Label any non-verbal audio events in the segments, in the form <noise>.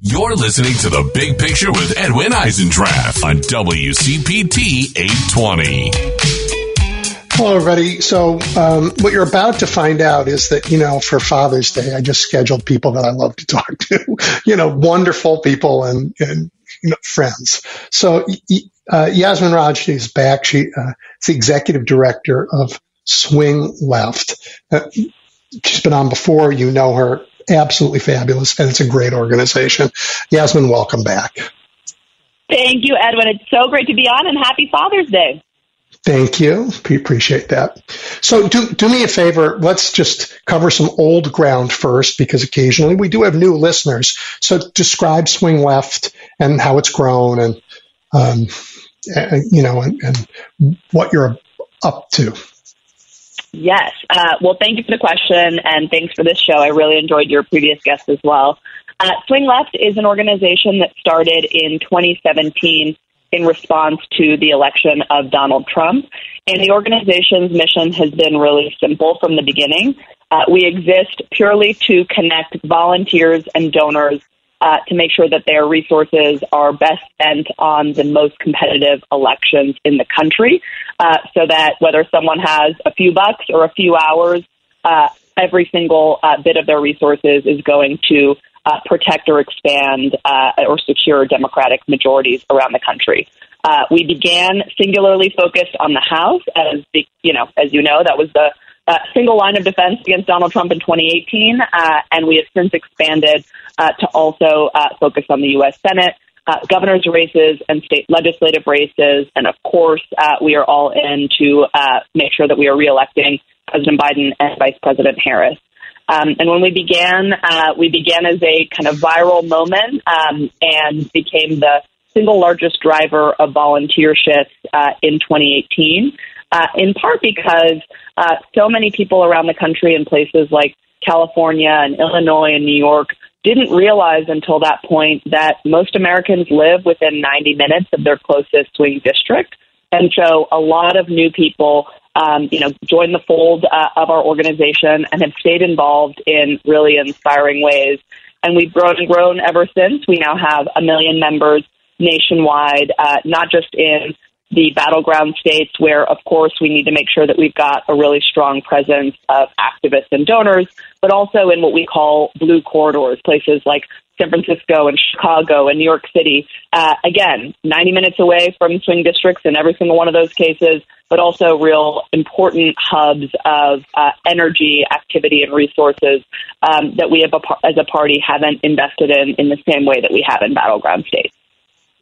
You're listening to The Big Picture with Edwin Eisendrath on WCPT 820. Hello, everybody. So, um, what you're about to find out is that, you know, for Father's Day, I just scheduled people that I love to talk to, <laughs> you know, wonderful people and, and you know, friends. So, uh, Yasmin Radjy is back. She, uh, the executive director of Swing Left. Uh, she's been on before. You know her absolutely fabulous, and it's a great organization. Yasmin, welcome back. Thank you, Edwin. It's so great to be on, and happy Father's Day. Thank you. We appreciate that. So do, do me a favor. Let's just cover some old ground first because occasionally we do have new listeners. So describe Swing Left and how it's grown and, um, and you know, and, and, what you're up to. Yes. Uh, well, thank you for the question, and thanks for this show. I really enjoyed your previous guest as well. Uh, Swing Left is an organization that started in 2017 in response to the election of Donald Trump. And the organization's mission has been really simple from the beginning. Uh, we exist purely to connect volunteers and donors uh, to make sure that their resources are best spent on the most competitive elections in the country, uh, so that whether someone has a few bucks or a few hours, uh, every single uh, bit of their resources is going to uh, protect or expand uh, or secure democratic majorities around the country. we began singularly focused on the House, as the, you know, as you know, that was the uh, single line of defense against Donald Trump in 2018, uh, and we have since expanded uh, to also uh, focus on the U.S. Senate, uh, governor's races, and state legislative races. And of course, we are all in to make sure that we are reelecting President Biden and Vice President Harris. Um, and when we began, we began as a kind of viral moment um, and became the single largest driver of volunteerships in 2018 uh, in part because uh, so many people around the country in places like California and Illinois and New York didn't realize until that point that most Americans live within 90 minutes of their closest swing district. And so a lot of new people, um, you know, joined the fold uh, of our organization and have stayed involved in really inspiring ways. And we've grown and grown ever since. We now have a million members nationwide, uh, not just in the battleground states where, of course, we need to make sure that we've got a really strong presence of activists and donors, but also in what we call blue corridors, places like San Francisco and Chicago and New York City. Uh, again, 90 minutes away from swing districts in every single one of those cases, but also real important hubs of uh, energy, activity, and resources um, that we have a, as a party haven't invested in in the same way that we have in battleground states.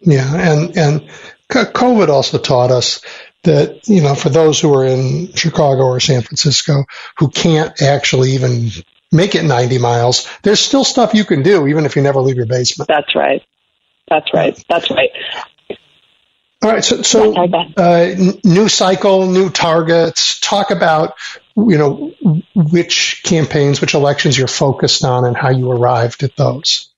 Yeah, and and COVID also taught us that, you know, for those who are in Chicago or San Francisco who can't actually even make it 90 miles, there's still stuff you can do even if you never leave your basement. That's right. That's right. That's right. All right. So, so uh, new cycle, new targets. Talk about, you know, which campaigns, which elections you're focused on and how you arrived at those.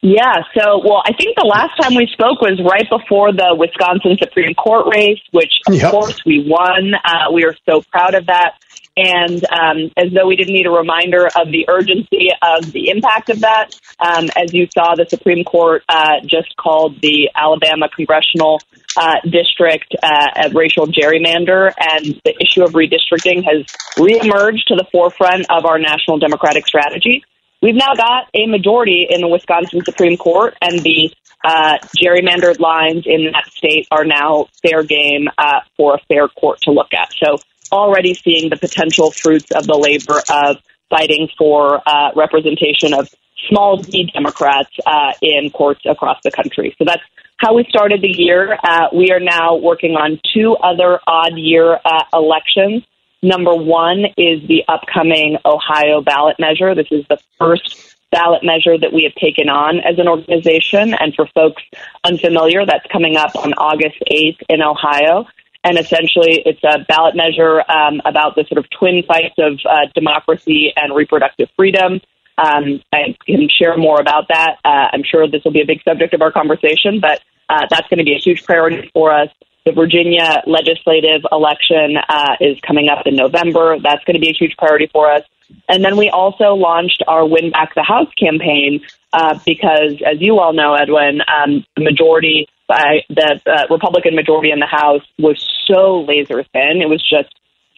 Yeah, so, well, I think the last time we spoke was right before the Wisconsin Supreme Court race, which, of yep. course, we won. Uh, we are so proud of that. And um, as though we didn't need a reminder of the urgency of the impact of that, um, as you saw, the Supreme Court uh, just called the Alabama congressional uh, district uh, a racial gerrymander, and the issue of redistricting has reemerged to the forefront of our national democratic strategy. We've now got a majority in the Wisconsin Supreme Court, and the uh, gerrymandered lines in that state are now fair game uh, for a fair court to look at. So already seeing the potential fruits of the labor of fighting for uh, representation of small d Democrats uh, in courts across the country. So that's how we started the year. Uh, we are now working on two other odd year uh, elections Number one is the upcoming Ohio ballot measure. This is the first ballot measure that we have taken on as an organization. And for folks unfamiliar, that's coming up on August 8th in Ohio. And essentially, it's a ballot measure um, about the sort of twin fights of uh, democracy and reproductive freedom. Um, I can share more about that. Uh, I'm sure this will be a big subject of our conversation, but uh, that's going to be a huge priority for us. The Virginia legislative election uh, is coming up in November. That's going to be a huge priority for us. And then we also launched our Win Back the House campaign uh, because, as you all know, Edwin, um, the majority by the uh, Republican majority in the House was so laser thin. It was just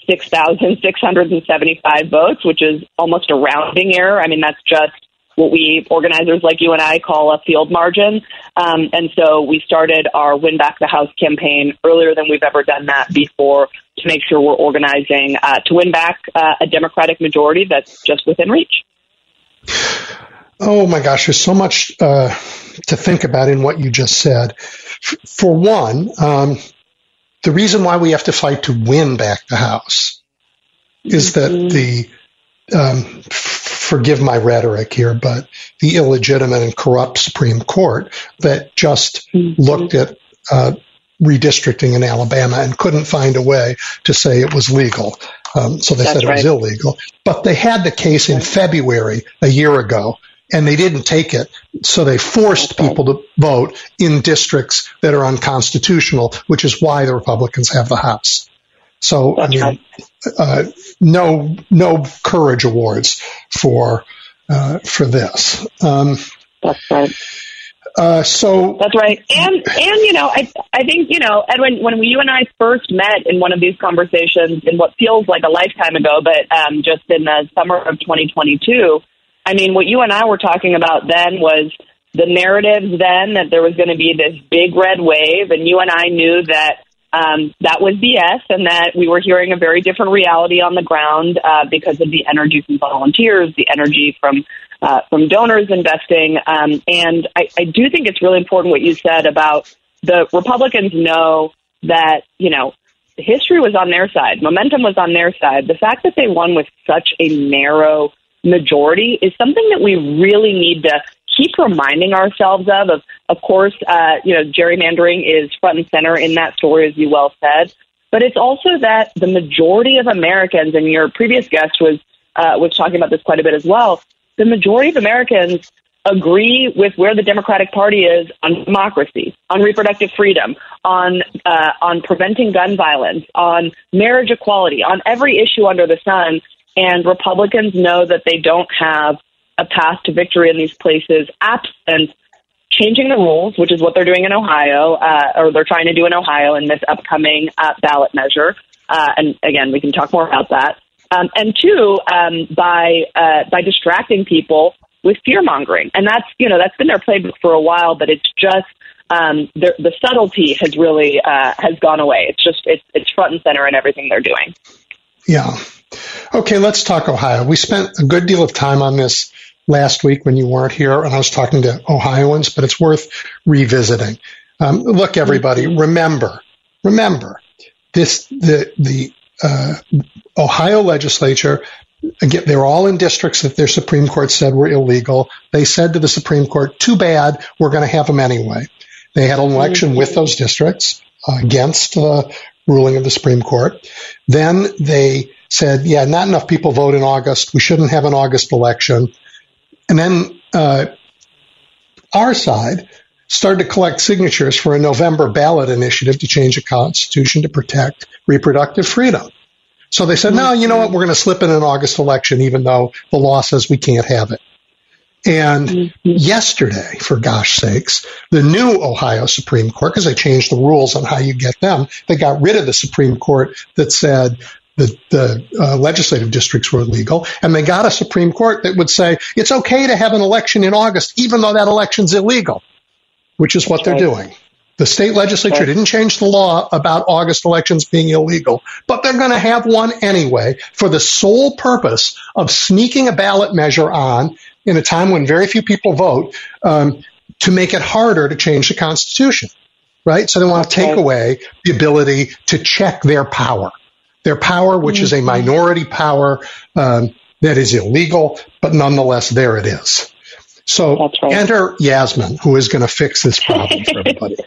6,675 votes, which is almost a rounding error. I mean, that's just what we organizers like you and I call a field margin. Um, and so we started our Win Back the House campaign earlier than we've ever done that before to make sure we're organizing uh, to win back uh, a Democratic majority that's just within reach. Oh my gosh, there's so much uh, to think about in what you just said. For one, um, the reason why we have to fight to win back the House is that mm-hmm. the um, forgive my rhetoric here, but the illegitimate and corrupt Supreme Court that just mm-hmm. looked at uh, redistricting in Alabama and couldn't find a way to say it was legal. Um, so they That's said it right. was illegal. But they had the case in February a year ago and they didn't take it. So they forced people to vote in districts that are unconstitutional, which is why the Republicans have the House. So I mean, uh, no no courage awards for uh, for this. Um, That's right. Uh, so that's right, and and you know, I I think you know, Edwin, when you and I first met in one of these conversations in what feels like a lifetime ago, but um, just in the summer of 2022, I mean, what you and I were talking about then was the narratives then that there was going to be this big red wave, and you and I knew that um, that was BS, and that we were hearing a very different reality on the ground uh, because of the energy from volunteers, the energy from uh, from donors investing, um, and I, I do think it's really important what you said about the Republicans know that you know history was on their side, momentum was on their side. The fact that they won with such a narrow majority is something that we really need to keep reminding ourselves of. Of, of course, uh, you know, gerrymandering is front and center in that story, as you well said. But it's also that the majority of Americans, and your previous guest was uh, was talking about this quite a bit as well. The majority of Americans agree with where the Democratic Party is on democracy, on reproductive freedom, on uh, on preventing gun violence, on marriage equality, on every issue under the sun. And Republicans know that they don't have a path to victory in these places absent changing the rules, which is what they're doing in Ohio, uh, or they're trying to do in Ohio in this upcoming uh, ballot measure. Uh, and again, we can talk more about that. Um, and two, um, by uh, by distracting people with fear mongering, and that's you know that's been their playbook for a while, but it's just um, the, the subtlety has really uh, has gone away. It's just it's it's front and center in everything they're doing. Yeah. Okay, let's talk Ohio. We spent a good deal of time on this last week when you weren't here, and I was talking to Ohioans, but it's worth revisiting. Um, look, everybody, mm-hmm. remember, remember this the the uh, Ohio legislature. Again, they're all in districts that their Supreme Court said were illegal. They said to the Supreme Court, "Too bad, we're going to have them anyway." They had an election with those districts uh, against the ruling of the Supreme Court. Then they said, "Yeah, not enough people vote in August. We shouldn't have an August election." And then uh, our side started to collect signatures for a November ballot initiative to change the Constitution to protect reproductive freedom. So they said, no, you know what? We're going to slip in an August election, even though the law says we can't have it. And yesterday, for gosh sakes, the new Ohio Supreme Court, because they changed the rules on how you get them, they got rid of the Supreme Court that said the, the uh, legislative districts were illegal, and they got a Supreme Court that would say it's okay to have an election in August, even though that election's illegal, which is what they're doing. The state legislature didn't change the law about August elections being illegal, but they're going to have one anyway for the sole purpose of sneaking a ballot measure on in a time when very few people vote um, to make it harder to change the Constitution. Right? So they want to take away the ability to check their power their power, which mm-hmm. is a mm-hmm. minority power um, that is illegal, but nonetheless, there it is. So right. enter Yasmin, who is going to fix this problem for everybody. <laughs>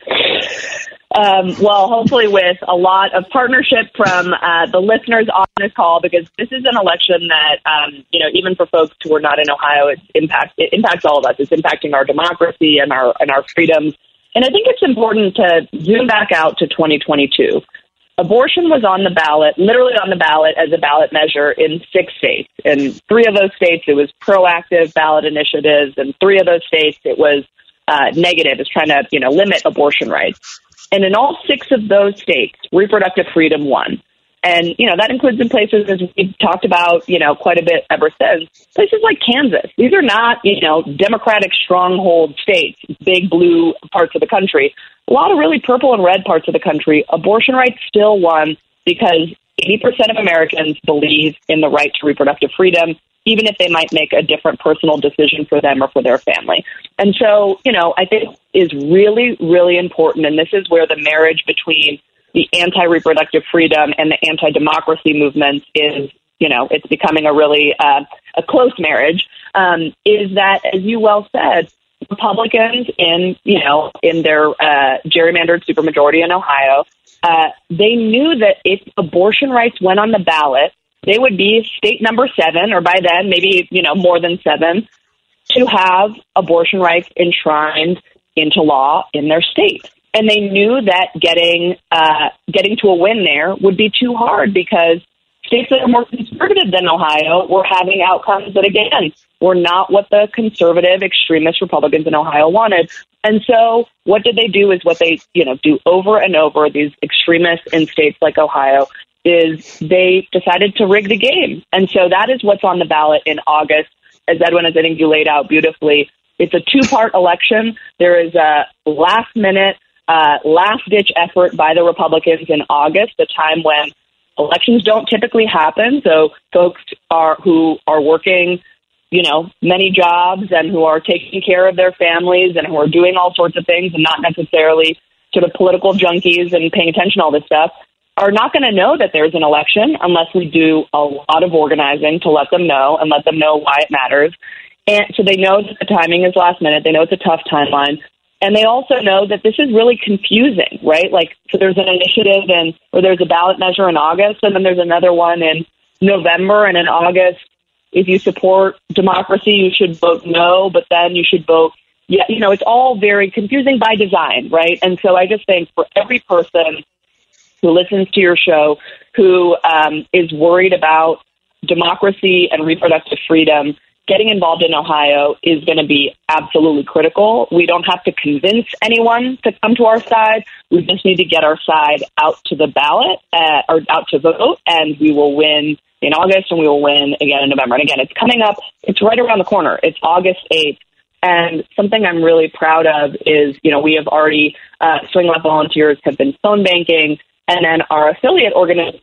Um, well, hopefully with a lot of partnership from uh, the listeners on this call, because this is an election that, um, you know, even for folks who are not in Ohio, it, impact, it impacts all of us. It's impacting our democracy and our and our freedoms And I think it's important to zoom back out to 2022. Abortion was on the ballot, literally on the ballot as a ballot measure in six states. In three of those states, it was proactive ballot initiatives, and three of those states, it was uh, negative, is trying to you know limit abortion rights. And in all six of those states, reproductive freedom won. And, you know, that includes in places, as we've talked about, you know, quite a bit ever since, places like Kansas. These are not, you know, Democratic stronghold states, big blue parts of the country. A lot of really purple and red parts of the country. Abortion rights still won because 80% of Americans believe in the right to reproductive freedom, even if they might make a different personal decision for them or for their family. And so, you know, I think is really, really important. And this is where the marriage between the anti-reproductive freedom and the anti-democracy movements is, you know, it's becoming a really uh, a close marriage. Um, is that, as you well said, Republicans in, you know, in their uh, gerrymandered supermajority in Ohio, uh, they knew that if abortion rights went on the ballot, they would be state number seven, or by then maybe you know more than seven, to have abortion rights enshrined into law in their state and they knew that getting uh, getting to a win there would be too hard because states that are more conservative than Ohio were having outcomes that again were not what the conservative extremist Republicans in Ohio wanted. And so what did they do is what they, you know, do over and over these extremists in states like Ohio is they decided to rig the game. And so that is what's on the ballot in August. As Edwin, as I think you laid out beautifully, it's a two part election. There is a last minute uh, last ditch effort by the Republicans in August, a time when elections don't typically happen. So folks are who are working, you know, many jobs and who are taking care of their families and who are doing all sorts of things and not necessarily sort of political junkies and paying attention to all this stuff are not going to know that there's an election unless we do a lot of organizing to let them know and let them know why it matters. And so they know that the timing is last minute. They know it's a tough timeline. And they also know that this is really confusing, right? Like, so there's an initiative and, or there's a ballot measure in August, and then there's another one in November, and in August, if you support democracy, you should vote no, but then you should vote yeah, you know, it's all very confusing by design, right? And so I just think for every person who listens to your show who um, is worried about democracy and reproductive freedom, getting involved in Ohio is going to be absolutely critical. We don't have to convince anyone to come to our side. We just need to get our side out to the ballot uh, or out to vote, and we will win in August and we will win again in November. And again, it's coming up. It's right around the corner. It's August 8th. And something I'm really proud of is, you know, we have already, uh, Swing Left volunteers have been phone banking, and then our affiliate organization,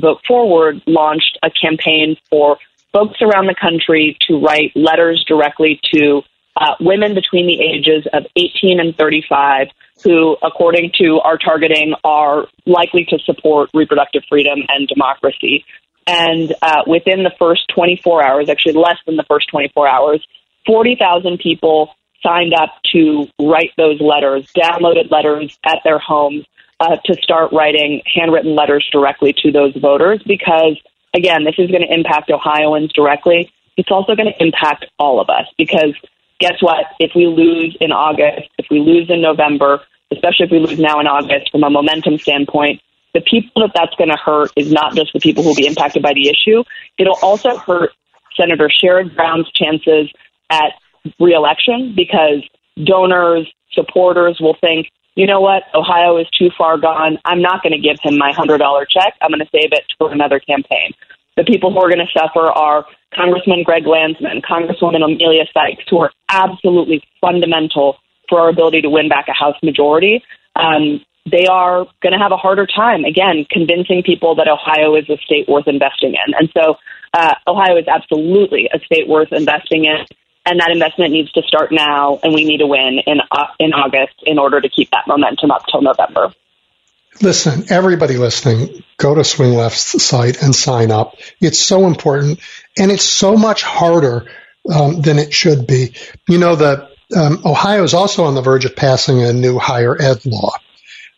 Vote Forward, launched a campaign for folks around the country to write letters directly to uh, women between the ages of 18 and 35 who, according to our targeting, are likely to support reproductive freedom and democracy. And uh, within the first 24 hours, actually less than the first 24 hours, 40,000 people signed up to write those letters, downloaded letters at their homes uh, to start writing handwritten letters directly to those voters because again, this is going to impact Ohioans directly. It's also going to impact all of us because guess what? If we lose in August, if we lose in November, especially if we lose now in August from a momentum standpoint, the people that that's going to hurt is not just the people who will be impacted by the issue. It'll also hurt Senator Sherrod Brown's chances at reelection because donors, supporters will think, you know what, Ohio is too far gone. I'm not going to give him my $100 check. I'm going to save it for another campaign. The people who are going to suffer are Congressman Greg Landsman, Congresswoman Emilia Sykes, who are absolutely fundamental for our ability to win back a House majority. Um, they are going to have a harder time, again, convincing people that Ohio is a state worth investing in. And so uh, Ohio is absolutely a state worth investing in and that investment needs to start now, and we need to win in uh, in August in order to keep that momentum up till November. Listen, everybody listening, go to Swing Left's site and sign up. It's so important, and it's so much harder um, than it should be. You know that um, Ohio is also on the verge of passing a new higher ed law.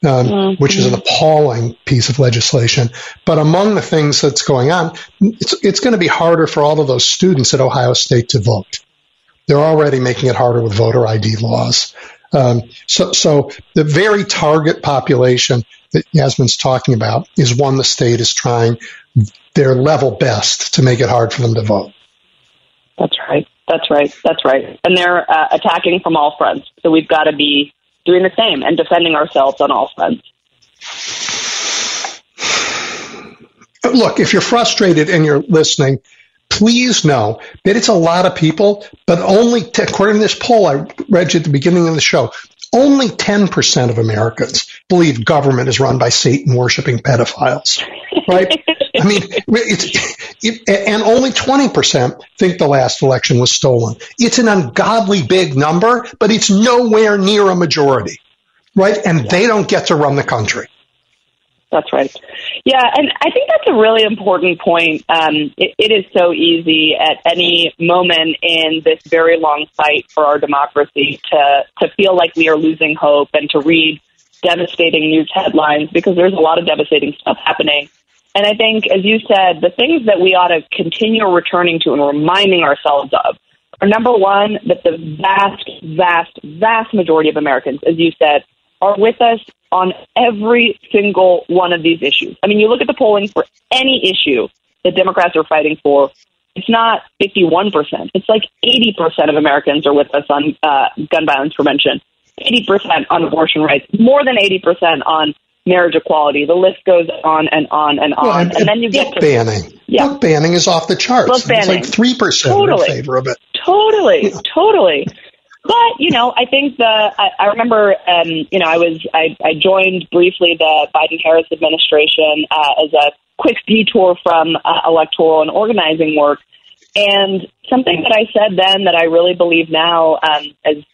Um, mm-hmm. which is an appalling piece of legislation. But among the things that's going on, it's, it's going to be harder for all of those students at Ohio State to vote. They're already making it harder with voter ID laws. Um, so, so the very target population that Yasmin's talking about is one the state is trying their level best to make it hard for them to vote. That's right. That's right. That's right. And they're uh, attacking from all fronts. So we've got to be doing the same and defending ourselves on all fronts. Look, if you're frustrated and you're listening, please know that it's a lot of people, but only, t- according to this poll I read you at the beginning of the show, only 10% of Americans believe government is run by Satan worshiping pedophiles, right? <laughs> I mean, it's, it, and only 20% think the last election was stolen. It's an ungodly big number, but it's nowhere near a majority, right? And they don't get to run the country. That's right. Yeah, and I think that's a really important point. Um, it, it is so easy at any moment in this very long fight for our democracy to to feel like we are losing hope and to read devastating news headlines because there's a lot of devastating stuff happening. And I think, as you said, the things that we ought to continue returning to and reminding ourselves of are number one, that the vast, vast, vast majority of Americans, as you said, are with us on every single one of these issues. I mean, you look at the polling for any issue that Democrats are fighting for, it's not 51%. It's like 80% of Americans are with us on uh, gun violence prevention, 80% on abortion rights, more than 80% on marriage equality. The list goes on and on and on. Well, and, and, then you get to banning. Yeah. Book banning is off the charts. Book banning. It's like 3% totally. in favor of it. Totally. Yeah. Totally. But you know, I think the I, I remember, um, you know, I was I, I joined briefly the Biden Harris administration uh, as a quick detour from uh, electoral and organizing work, and something that I said then that I really believe now um, is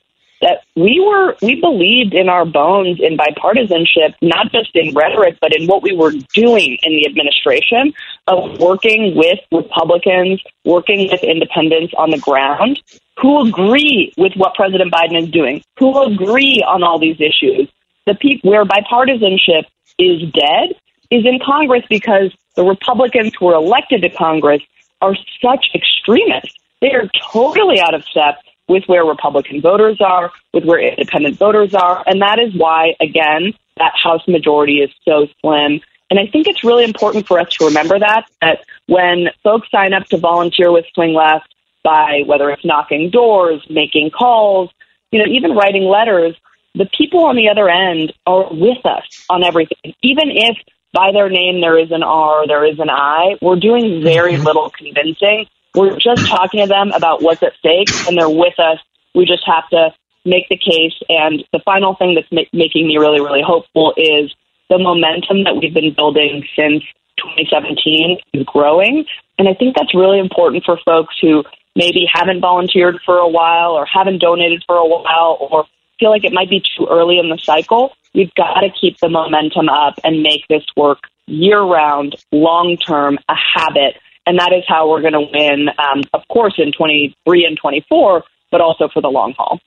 that we were we believed in our bones in bipartisanship, not just in rhetoric, but in what we were doing in the administration of working with Republicans, working with independents on the ground who agree with what President Biden is doing, who agree on all these issues. The people where bipartisanship is dead is in Congress because the Republicans who are elected to Congress are such extremists. They are totally out of step with where Republican voters are, with where independent voters are. And that is why, again, that House majority is so slim. And I think it's really important for us to remember that, that when folks sign up to volunteer with Swing Left, by whether it's knocking doors, making calls, you know, even writing letters, the people on the other end are with us on everything. Even if by their name there is an R, there is an I, we're doing very mm-hmm. little convincing. We're just talking to them about what's at stake, and they're with us. We just have to make the case. And the final thing that's ma- making me really, really hopeful is the momentum that we've been building since 2017 is growing. And I think that's really important for folks who maybe haven't volunteered for a while or haven't donated for a while or feel like it might be too early in the cycle, we've got to keep the momentum up and make this work year round, long term, a habit. And that is how we're going to win, um, of course, in 23 and 24, but also for the long haul.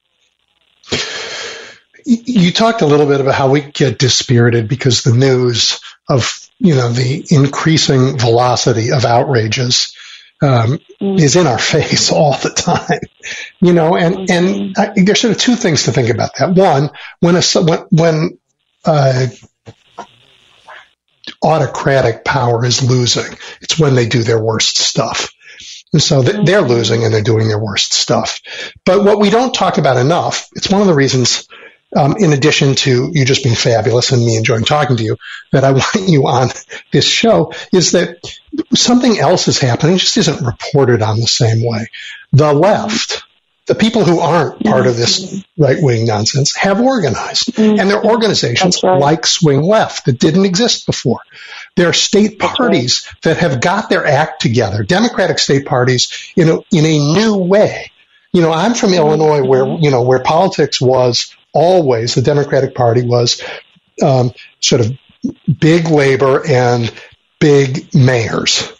You talked a little bit about how we get dispirited because the news of, you know, the increasing velocity of outrages um, is in our <laughs> face all the time, you know. And mm-hmm. and I, there's sort of two things to think about that. One, when a when, when uh, autocratic power is losing, it's when they do their worst stuff. And so they're mm-hmm. losing and they're doing their worst stuff. But what we don't talk about enough, it's one of the reasons um, in addition to you just being fabulous and me enjoying talking to you, that I <laughs> want you on this show is that something else is happening, just isn't reported on the same way. The left, the people who aren't part of this right wing nonsense have organized. Mm-hmm. And there are organizations right. like Swing Left that didn't exist before. There are state parties right. that have got their act together, Democratic state parties in a, in a new way. You know, I'm from mm-hmm. Illinois where, you know, where politics was always the Democratic Party was um, sort of big labor and big mayors.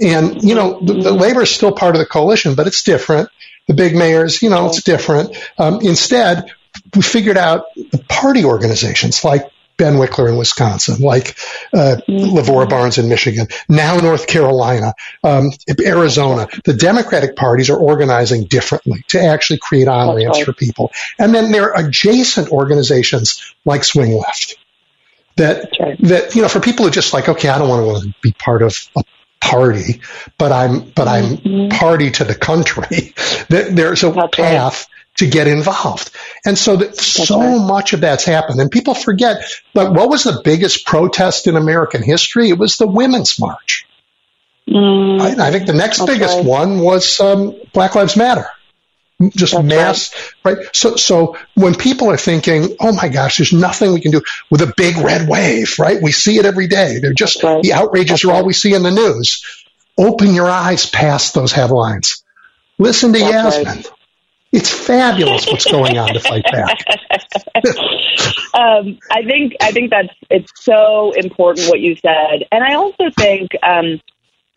And, you know, the, the, labor is still part of the coalition, but it's different. The big mayors, you know, it's different. Um, instead, we figured out the party organizations like Ben Wickler in Wisconsin, like uh, mm-hmm. Lavora Barnes in Michigan, now North Carolina, um, Arizona. The Democratic parties are organizing differently to actually create on ramps right. for people. And then there are adjacent organizations like Swing Left that right. that you know for people who are just like okay I don't want to be part of a party but I'm but I'm mm-hmm. party to the country <laughs> that there's a That's path to get involved. And so that so right. much of that's happened. And people forget, but what was the biggest protest in American history? It was the Women's March. Mm, I, I, think the next biggest right. one was um, Black Lives Matter. Just that's mass, right. right? So, so when people are thinking, "Oh my gosh, there's nothing we can do with a big red wave," right? We see it every day. They're just the outrages are all we see in the news. Open your eyes past those headlines. Listen to That's Yasmin. It's fabulous what's going on to fight back. <laughs> um, I think I think that's it's so important what you said, and I also think um,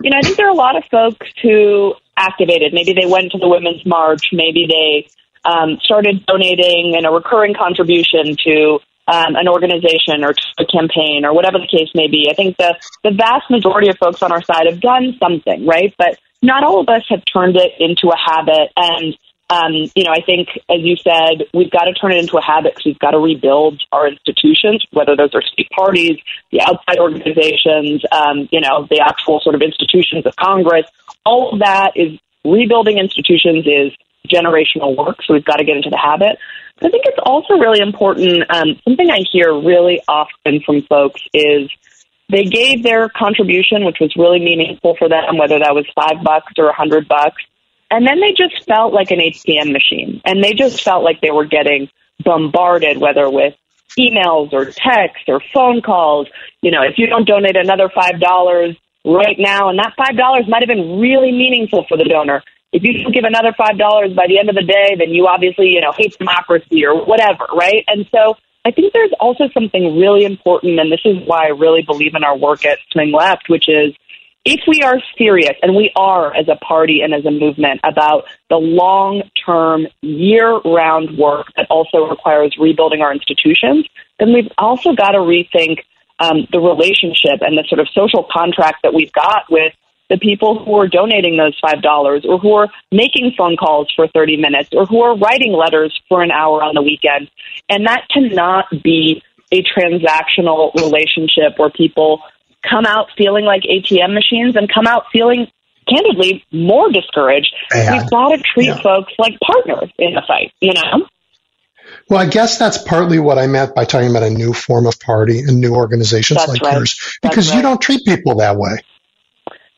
you know I think there are a lot of folks who activated. Maybe they went to the Women's March. Maybe they um, started donating and a recurring contribution to um, an organization or a campaign or whatever the case may be. I think the the vast majority of folks on our side have done something, right? But not all of us have turned it into a habit and um, you know, I think, as you said, we've got to turn it into a habit because we've got to rebuild our institutions, whether those are state parties, the outside organizations, um, you know, the actual sort of institutions of Congress. All of that is rebuilding institutions is generational work, so we've got to get into the habit. But I think it's also really important. Um, something I hear really often from folks is they gave their contribution, which was really meaningful for them, whether that was five bucks or a hundred bucks. And then they just felt like an ATM machine. And they just felt like they were getting bombarded, whether with emails or texts or phone calls. You know, if you don't donate another $5 right now, and that $5 might have been really meaningful for the donor. If you don't give another $5 by the end of the day, then you obviously, you know, hate democracy or whatever, right? And so I think there's also something really important, and this is why I really believe in our work at Swing Left, which is if we are serious, and we are as a party and as a movement, about the long term, year round work that also requires rebuilding our institutions, then we've also got to rethink um, the relationship and the sort of social contract that we've got with the people who are donating those $5 or who are making phone calls for 30 minutes or who are writing letters for an hour on the weekend. And that cannot be a transactional relationship where people come out feeling like ATM machines and come out feeling candidly more discouraged. We've got to treat yeah. folks like partners in the fight, you know? Well, I guess that's partly what I meant by talking about a new form of party and new organizations that's like right. yours, because right. you don't treat people that way.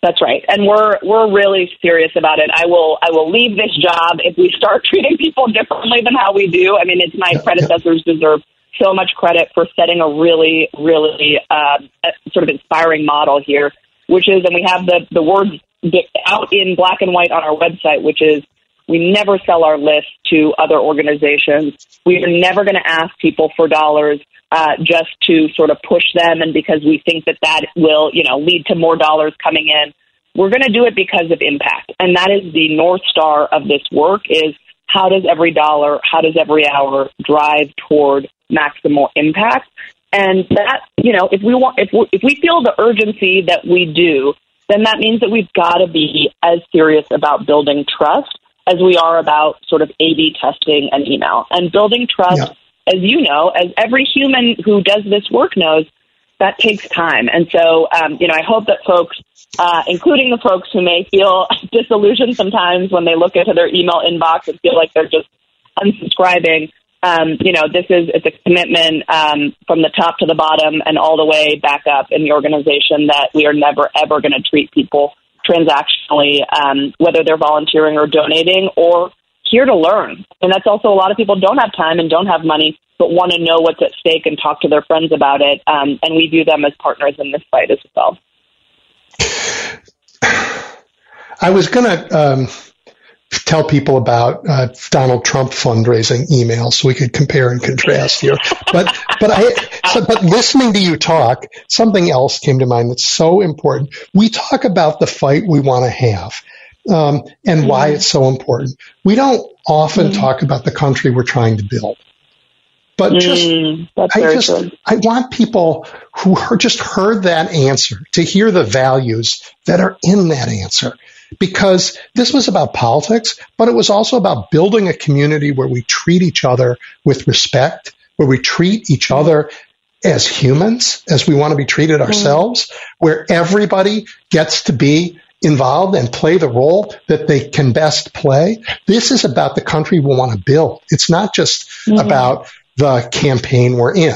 That's right, and we're we're really serious about it. I will I will leave this job if we start <laughs> treating people differently than how we do. I mean, it's my yeah, predecessors yeah. deserve so much credit for setting a really, really uh, sort of inspiring model here, which is, and we have the, the words out in black and white on our website, which is we never sell our list to other organizations. We are never going to ask people for dollars uh, just to sort of push them and because we think that that will, you know, lead to more dollars coming in. We're going to do it because of impact. And that is the North Star of this work is how does every dollar, how does every hour drive toward maximal impact. And that, you know, if we want, if we, if we feel the urgency that we do, then that means that we've got to be as serious about building trust as we are about sort of A/B testing an email and building trust. Yeah. As you know, as every human who does this work knows, that takes time. And so, um, you know, I hope that folks, uh, including the folks who may feel <laughs> disillusioned sometimes when they look into their email inbox and feel like they're just unsubscribing, um, you know, this is it's a commitment um, from the top to the bottom and all the way back up in the organization that we are never ever going to treat people transactionally, um, whether they're volunteering or donating or here to learn. And that's also a lot of people don't have time and don't have money, but want to know what's at stake and talk to their friends about it. Um, and we view them as partners in this fight as well. I was going to um, tell people about uh, Donald Trump fundraising emails so we could compare and contrast here. But but I so, but listening to you talk, something else came to mind that's so important. We talk about the fight we want to have. Um, and mm-hmm. why it's so important. We don't often mm-hmm. talk about the country we're trying to build. But just, mm, I just, good. I want people who heard, just heard that answer to hear the values that are in that answer. Because this was about politics, but it was also about building a community where we treat each other with respect, where we treat each other as humans, as we want to be treated mm. ourselves, where everybody gets to be involved and play the role that they can best play. This is about the country we want to build. It's not just mm-hmm. about the campaign we're in.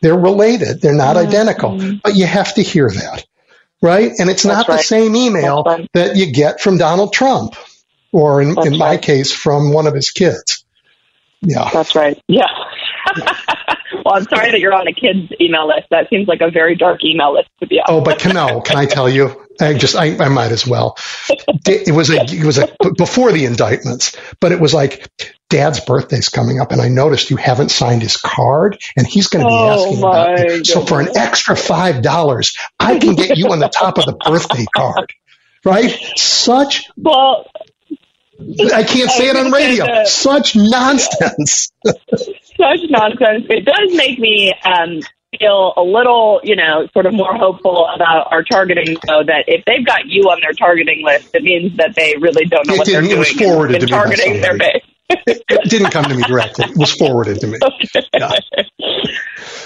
They're related. They're not mm-hmm. identical, but you have to hear that. Right. And it's That's not right. the same email right. that you get from Donald Trump or in, in my right. case from one of his kids. Yeah. That's right. Yeah. <laughs> well, I'm sorry that you're on a kid's email list. That seems like a very dark email list to be on. Oh, but can, can I tell you? I just I, I might as well. It was a it was a before the indictments, but it was like Dad's birthday's coming up, and I noticed you haven't signed his card, and he's going to be oh asking about you. So for an extra five dollars, I can get you on the top of the birthday card, right? Such well. I can't say it on radio. Such nonsense. Such nonsense. It does make me um, feel a little, you know, sort of more hopeful about our targeting, though, that if they've got you on their targeting list, it means that they really don't know it what they're doing. It was forwarded to targeting me their base. It, it, didn't come to me directly. It was forwarded to me. Okay. Yeah. <laughs>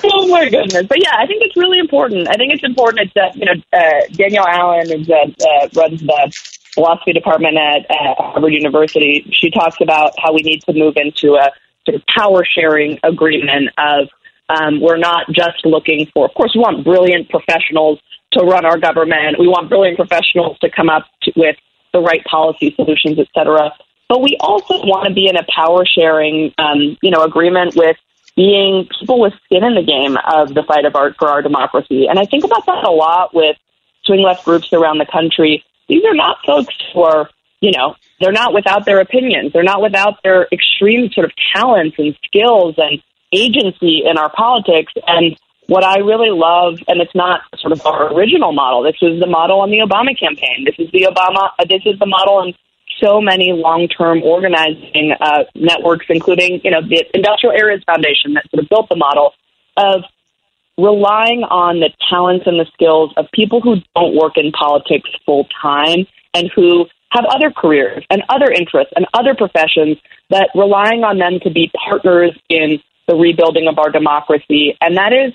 Oh my goodness! But yeah, I think it's really important. I think it's important. It's that you know uh, Danielle Allen is that uh, runs the philosophy department at uh, Harvard University. She talks about how we need to move into a sort of power sharing agreement of um, we're not just looking for, of course, we want brilliant professionals to run our government. We want brilliant professionals to come up to, with the right policy solutions, et cetera. But we also want to be in a power sharing, um, you know, agreement with being people with skin in the game of the fight of our, for our democracy. And I think about that a lot with swing left groups around the country. These are not folks who are, you know, they're not without their opinions. They're not without their extreme sort of talents and skills and agency in our politics. And what I really love, and it's not sort of our original model. This was the model on the Obama campaign. This is the Obama. Uh, this is the model in so many long-term organizing uh, networks, including you know the Industrial Areas Foundation that sort of built the model of relying on the talents and the skills of people who don't work in politics full time and who have other careers and other interests and other professions that relying on them to be partners in the rebuilding of our democracy. And that is,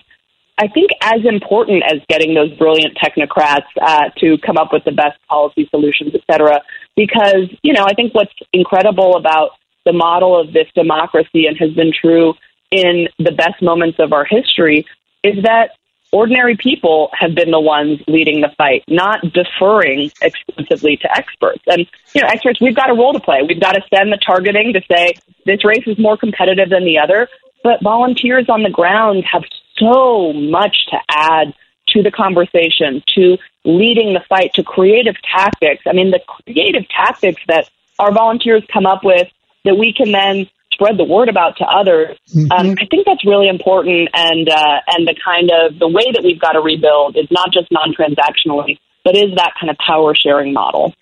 I think, as important as getting those brilliant technocrats uh, to come up with the best policy solutions, et cetera. Because, you know, I think what's incredible about the model of this democracy and has been true in the best moments of our history is that ordinary people have been the ones leading the fight, not deferring exclusively to experts. And, you know, experts, we've got a role to play. We've got to send the targeting to say this race is more competitive than the other, but volunteers on the ground have so much to add to the conversation, to leading the fight, to creative tactics. I mean, the creative tactics that our volunteers come up with that we can then spread the word about to others. Mm-hmm. Um, I think that's really important, and uh, and the kind of the way that we've got to rebuild is not just non-transactionally, but is that kind of power sharing model.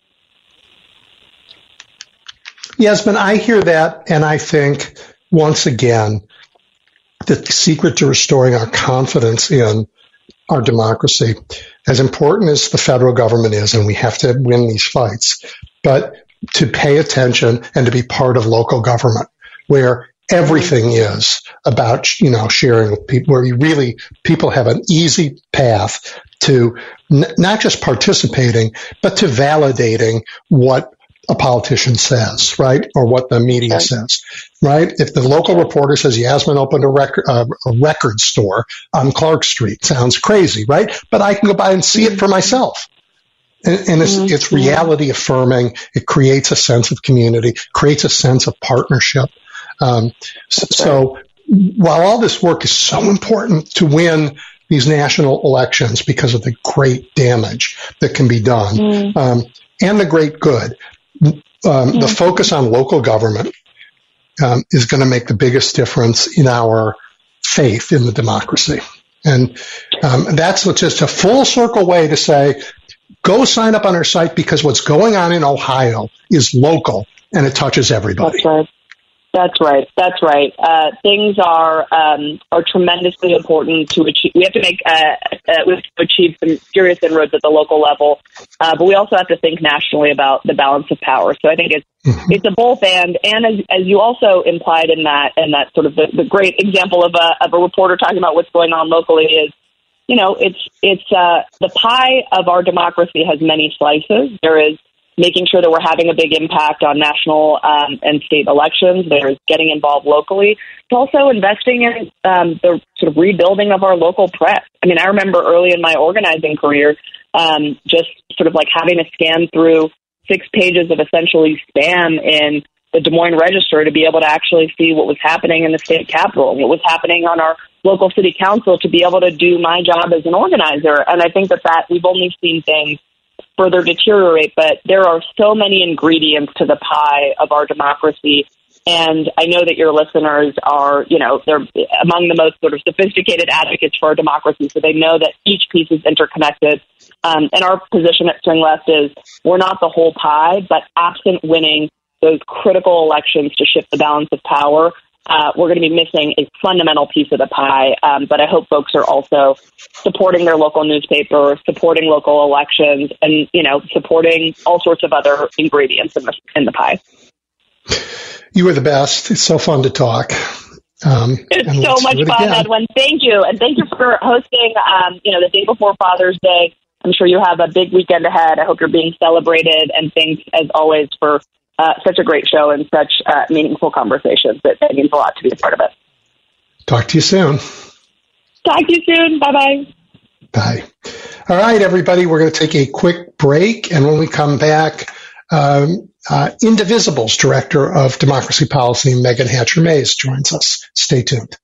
Yes, but I hear that, and I think once again the secret to restoring our confidence in our democracy, as important as the federal government is, and we have to win these fights, but to pay attention and to be part of local government where everything is about, you know, sharing with people, where you really, people have an easy path to n- not just participating, but to validating what a politician says, right? Or what the media says, right? If the local reporter says Yasmin opened a record, uh, a record store on Clark Street, sounds crazy, right? But I can go by and see it for myself. And, and it's, mm-hmm. it's reality affirming. It creates a sense of community, creates a sense of partnership. Um, so, so while all this work is so important to win these national elections because of the great damage that can be done mm. um, and the great good, um, the focus on local government um, is going to make the biggest difference in our faith in the democracy. And um, that's just a full circle way to say, go sign up on our site because what's going on in Ohio is local and it touches everybody. That's right. That's right. That's right. Uh, things are um, are tremendously important to achieve. We have to make uh, uh, we have to achieve some serious inroads at the local level, uh, but we also have to think nationally about the balance of power. So I think it's mm-hmm. it's a both and. And as as you also implied in that and that sort of the, the great example of a of a reporter talking about what's going on locally is you know, it's it's uh, the pie of our democracy has many slices. There is making sure that we're having a big impact on national um, and state elections. There's getting involved locally. It's also investing in um, the sort of rebuilding of our local press. I mean, I remember early in my organizing career, um, just sort of like having to scan through six pages of essentially spam in the Des Moines Register to be able to actually see what was happening in the state capitol, what was happening on our local city council to be able to do my job as an organizer. And I think that that we've only seen things further deteriorate, but there are so many ingredients to the pie of our democracy. And I know that your listeners are, you know, they're among the most sort of sophisticated advocates for our democracy. So they know that each piece is interconnected. Um, and our position at Swing Left is we're not the whole pie, but absent winning those critical elections to shift the balance of power, uh, we're going to be missing a fundamental piece of the pie. Um, but I hope folks are also supporting their local newspaper, supporting local elections, and you know, supporting all sorts of other ingredients in the in the pie. You were the best. It's so fun to talk. Um, it's so much it fun, Edwin. Thank you, and thank you for hosting. Um, you know, the day before Father's Day. I'm sure you have a big weekend ahead. I hope you're being celebrated, and thanks as always for uh, such a great show and such uh, meaningful conversations. It, it means a lot to be a part of it. Talk to you soon. Talk to you soon. Bye bye. Bye. All right, everybody, we're going to take a quick break. And when we come back, um, uh, Indivisible's Director of Democracy Policy, Megan Hatcher Mays, joins us. Stay tuned.